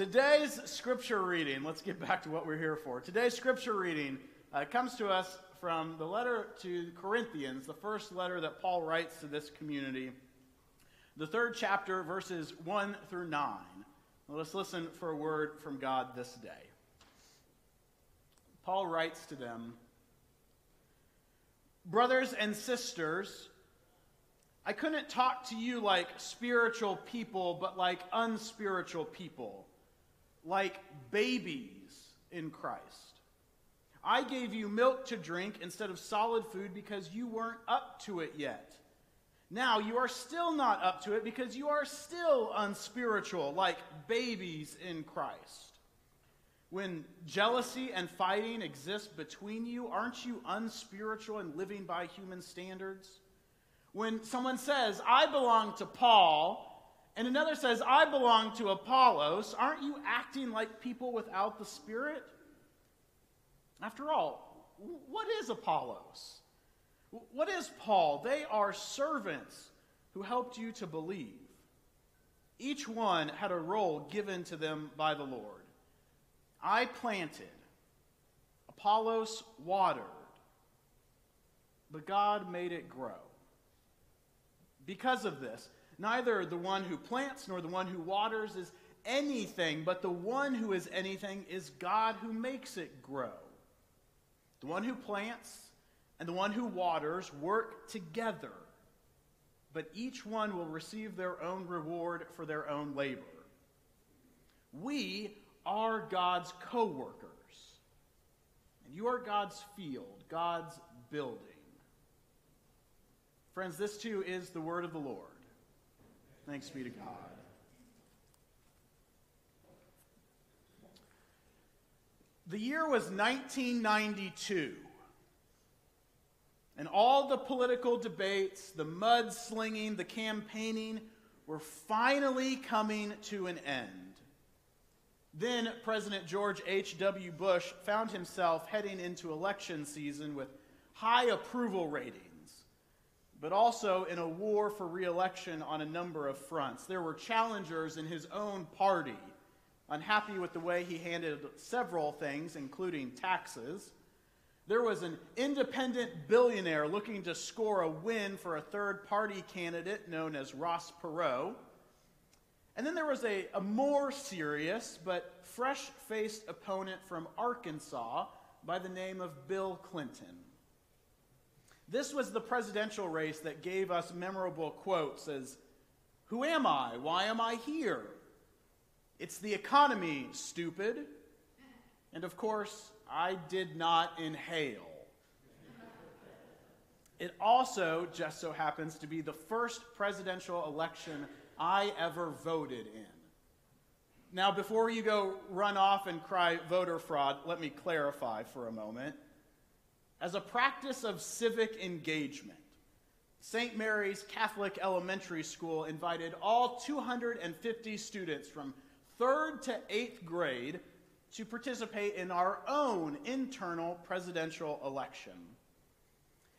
Today's scripture reading, let's get back to what we're here for. Today's scripture reading uh, comes to us from the letter to Corinthians, the first letter that Paul writes to this community, the third chapter, verses 1 through 9. Let us listen for a word from God this day. Paul writes to them Brothers and sisters, I couldn't talk to you like spiritual people, but like unspiritual people, like babies in Christ. I gave you milk to drink instead of solid food because you weren't up to it yet. Now you are still not up to it because you are still unspiritual, like babies in Christ. When jealousy and fighting exist between you, aren't you unspiritual and living by human standards? When someone says, I belong to Paul, and another says, I belong to Apollos, aren't you acting like people without the Spirit? After all, what is Apollos? What is Paul? They are servants who helped you to believe. Each one had a role given to them by the Lord. I planted, Apollos watered, but God made it grow. Because of this, neither the one who plants nor the one who waters is anything, but the one who is anything is God who makes it grow. The one who plants and the one who waters work together, but each one will receive their own reward for their own labor. We are God's co workers, and you are God's field, God's building. Friends, this too is the word of the Lord. Thanks be to God. The year was 1992. And all the political debates, the mudslinging, the campaigning were finally coming to an end. Then President George H.W. Bush found himself heading into election season with high approval ratings, but also in a war for reelection on a number of fronts. There were challengers in his own party, unhappy with the way he handled several things, including taxes. There was an independent billionaire looking to score a win for a third party candidate known as Ross Perot. And then there was a, a more serious but fresh faced opponent from Arkansas by the name of Bill Clinton. This was the presidential race that gave us memorable quotes as Who am I? Why am I here? It's the economy, stupid. And of course, I did not inhale. It also just so happens to be the first presidential election I ever voted in. Now, before you go run off and cry voter fraud, let me clarify for a moment. As a practice of civic engagement, St. Mary's Catholic Elementary School invited all 250 students from third to eighth grade to participate in our own internal presidential election.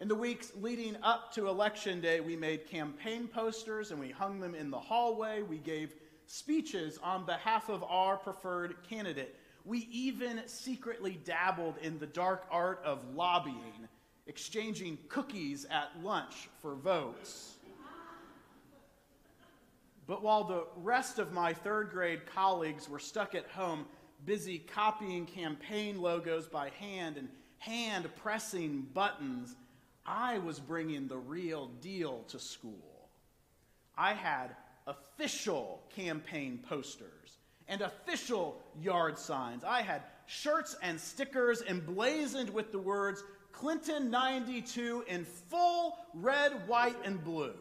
In the weeks leading up to Election Day, we made campaign posters and we hung them in the hallway. We gave speeches on behalf of our preferred candidate. We even secretly dabbled in the dark art of lobbying, exchanging cookies at lunch for votes. But while the rest of my third grade colleagues were stuck at home busy copying campaign logos by hand and hand pressing buttons, I was bringing the real deal to school. I had official campaign posters and official yard signs. I had shirts and stickers emblazoned with the words Clinton 92 in full red, white, and blue.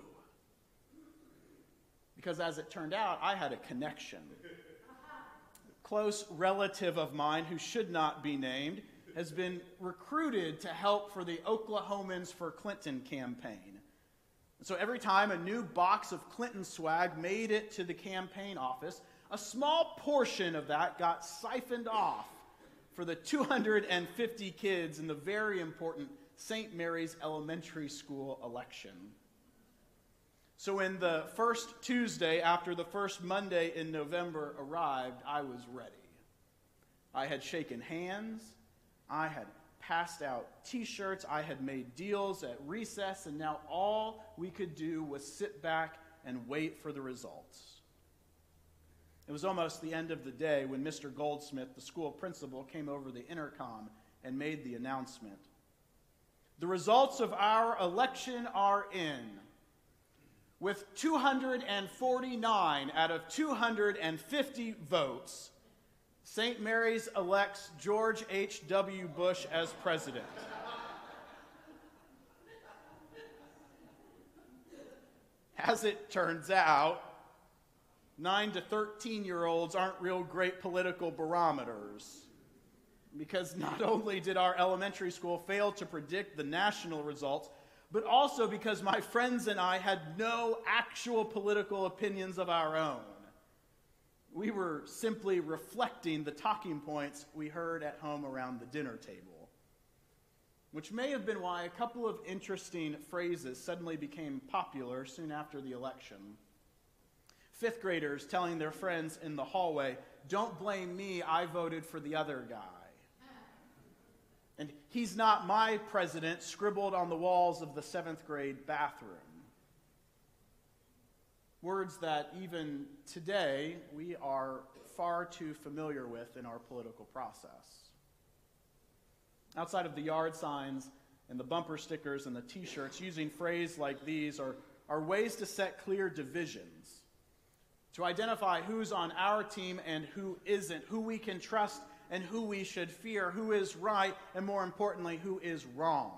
Because as it turned out, I had a connection A close relative of mine who should not be named has been recruited to help for the Oklahomans for Clinton campaign. So every time a new box of Clinton swag made it to the campaign office, a small portion of that got siphoned off for the 250 kids in the very important St. Mary's Elementary School election. So when the first Tuesday after the first Monday in November arrived, I was ready. I had shaken hands, I had passed out t shirts, I had made deals at recess, and now all we could do was sit back and wait for the results. It was almost the end of the day when Mr. Goldsmith, the school principal, came over the intercom and made the announcement. The results of our election are in. With 249 out of 250 votes, St. Mary's elects George H.W. Bush as president. As it turns out, 9 to 13 year olds aren't real great political barometers. Because not only did our elementary school fail to predict the national results, but also because my friends and I had no actual political opinions of our own. We were simply reflecting the talking points we heard at home around the dinner table, which may have been why a couple of interesting phrases suddenly became popular soon after the election. Fifth graders telling their friends in the hallway, Don't blame me, I voted for the other guy. And he's not my president, scribbled on the walls of the seventh grade bathroom. Words that even today we are far too familiar with in our political process. Outside of the yard signs and the bumper stickers and the t shirts, using phrases like these are, are ways to set clear divisions, to identify who's on our team and who isn't, who we can trust and who we should fear, who is right, and more importantly, who is wrong.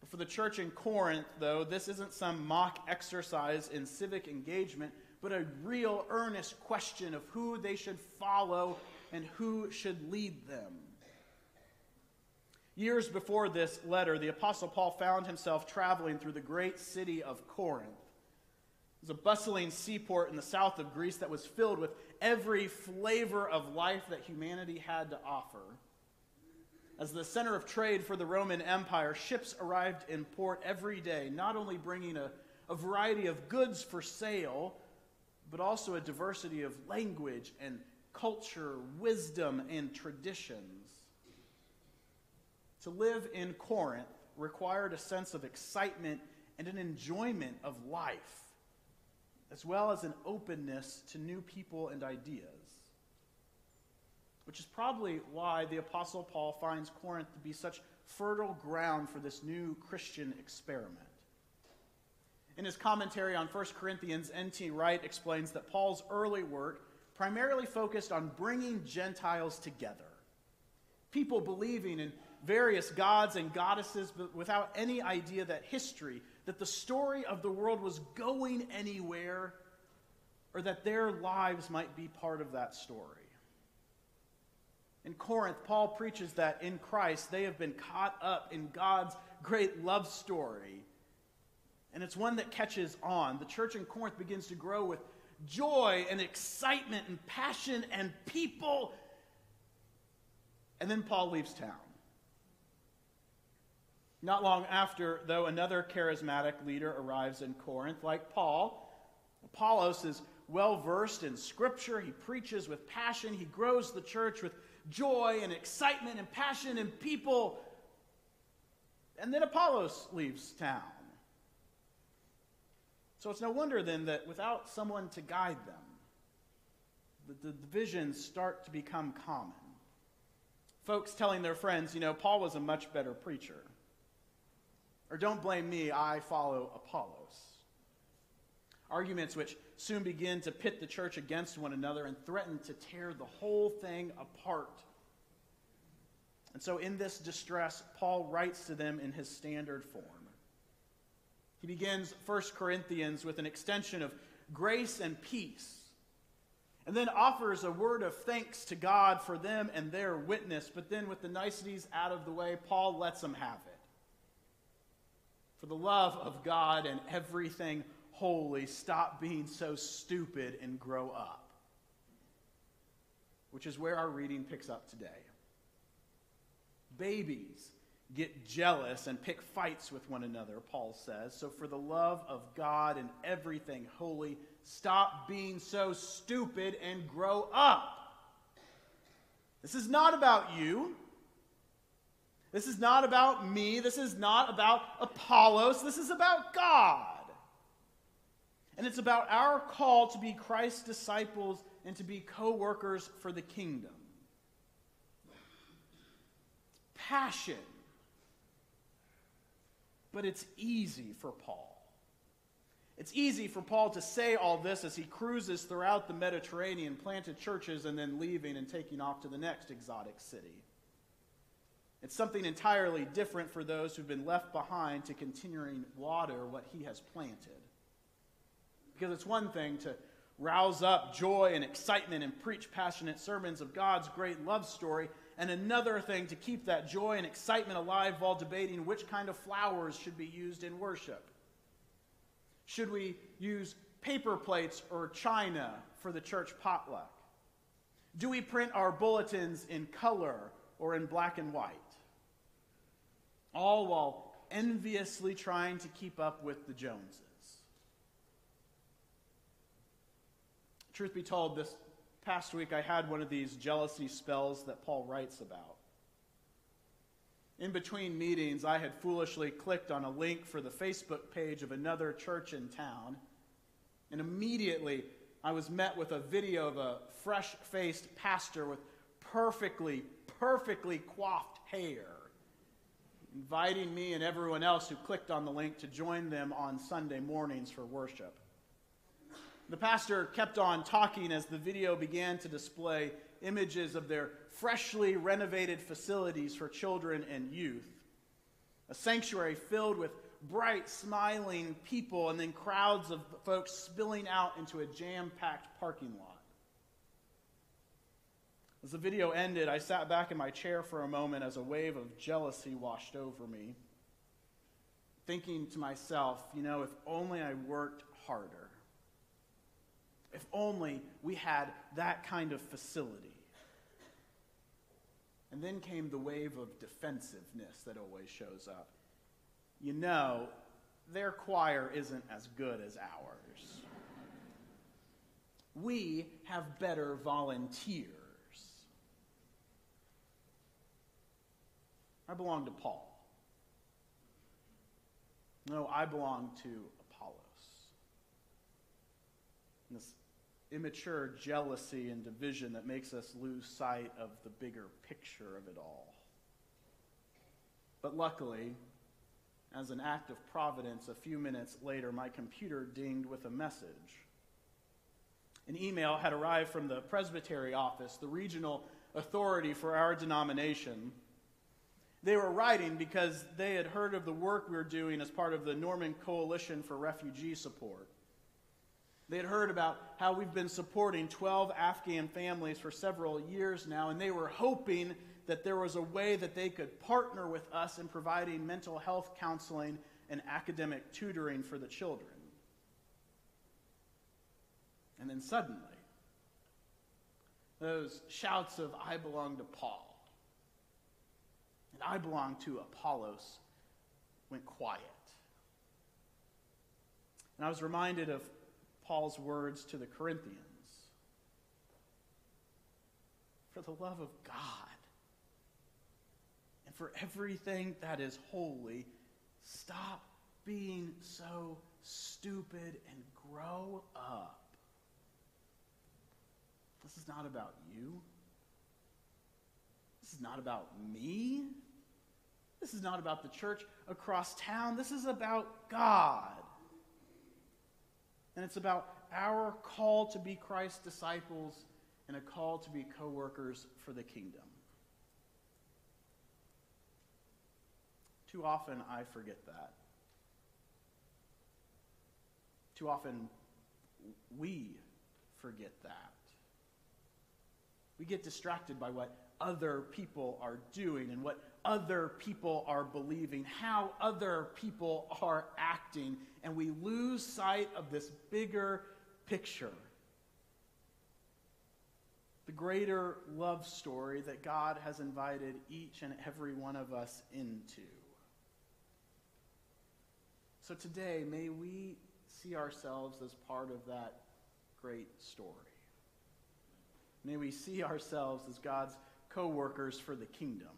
But for the church in Corinth, though, this isn't some mock exercise in civic engagement, but a real earnest question of who they should follow and who should lead them. Years before this letter, the Apostle Paul found himself traveling through the great city of Corinth. Was a bustling seaport in the south of Greece that was filled with every flavor of life that humanity had to offer. As the center of trade for the Roman Empire, ships arrived in port every day, not only bringing a, a variety of goods for sale, but also a diversity of language and culture, wisdom, and traditions. To live in Corinth required a sense of excitement and an enjoyment of life as well as an openness to new people and ideas. Which is probably why the Apostle Paul finds Corinth to be such fertile ground for this new Christian experiment. In his commentary on 1 Corinthians, N.T. Wright explains that Paul's early work primarily focused on bringing Gentiles together. People believing in various gods and goddesses, but without any idea that history, that the story of the world was going anywhere or that their lives might be part of that story. In Corinth, Paul preaches that in Christ they have been caught up in God's great love story. And it's one that catches on. The church in Corinth begins to grow with joy and excitement and passion and people. And then Paul leaves town. Not long after, though, another charismatic leader arrives in Corinth, like Paul. Apollos is well versed in Scripture. He preaches with passion. He grows the church with joy and excitement and passion and people. And then Apollos leaves town. So it's no wonder then that without someone to guide them, the, the divisions start to become common. Folks telling their friends, you know, Paul was a much better preacher. Or don't blame me, I follow Apollos. Arguments which soon begin to pit the church against one another and threaten to tear the whole thing apart. And so, in this distress, Paul writes to them in his standard form. He begins 1 Corinthians with an extension of grace and peace, and then offers a word of thanks to God for them and their witness. But then, with the niceties out of the way, Paul lets them have it. For the love of God and everything holy, stop being so stupid and grow up. Which is where our reading picks up today. Babies, get jealous and pick fights with one another, Paul says. So, for the love of God and everything holy, stop being so stupid and grow up. This is not about you. This is not about me. This is not about Apollos. This is about God. And it's about our call to be Christ's disciples and to be co workers for the kingdom. Passion but it's easy for Paul. It's easy for Paul to say all this as he cruises throughout the Mediterranean, planted churches, and then leaving and taking off to the next exotic city. It's something entirely different for those who've been left behind to continuing water what he has planted. Because it's one thing to rouse up joy and excitement and preach passionate sermons of God's great love story, and another thing to keep that joy and excitement alive while debating which kind of flowers should be used in worship. Should we use paper plates or china for the church potluck? Do we print our bulletins in color or in black and white? All while enviously trying to keep up with the Joneses. Truth be told, this past week I had one of these jealousy spells that Paul writes about. In between meetings, I had foolishly clicked on a link for the Facebook page of another church in town, and immediately I was met with a video of a fresh faced pastor with perfectly, perfectly coiffed hair, inviting me and everyone else who clicked on the link to join them on Sunday mornings for worship. The pastor kept on talking as the video began to display images of their freshly renovated facilities for children and youth. A sanctuary filled with bright, smiling people, and then crowds of folks spilling out into a jam packed parking lot. As the video ended, I sat back in my chair for a moment as a wave of jealousy washed over me, thinking to myself, you know, if only I worked harder. If only we had that kind of facility. And then came the wave of defensiveness that always shows up. You know, their choir isn't as good as ours. We have better volunteers. I belong to Paul. No, I belong to Apollos. And this immature jealousy and division that makes us lose sight of the bigger picture of it all. But luckily, as an act of providence, a few minutes later, my computer dinged with a message. An email had arrived from the Presbytery office, the regional authority for our denomination. They were writing because they had heard of the work we were doing as part of the Norman Coalition for Refugee Support. They had heard about how we've been supporting 12 Afghan families for several years now, and they were hoping that there was a way that they could partner with us in providing mental health counseling and academic tutoring for the children. And then suddenly, those shouts of, I belong to Paul and I belong to Apollos went quiet. And I was reminded of Paul's words to the Corinthians For the love of God and for everything that is holy, stop being so stupid and grow up. This is not about you. This is not about me. This is not about the church across town. This is about God. And it's about our call to be Christ's disciples and a call to be co workers for the kingdom. Too often I forget that. Too often we forget that. We get distracted by what other people are doing and what other people are believing, how other people are acting, and we lose sight of this bigger picture. The greater love story that God has invited each and every one of us into. So today, may we see ourselves as part of that great story. May we see ourselves as God's co workers for the kingdom.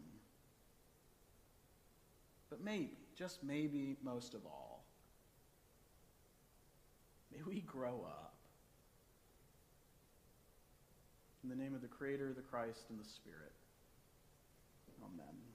But maybe, just maybe most of all, may we grow up. In the name of the Creator, the Christ, and the Spirit. Amen.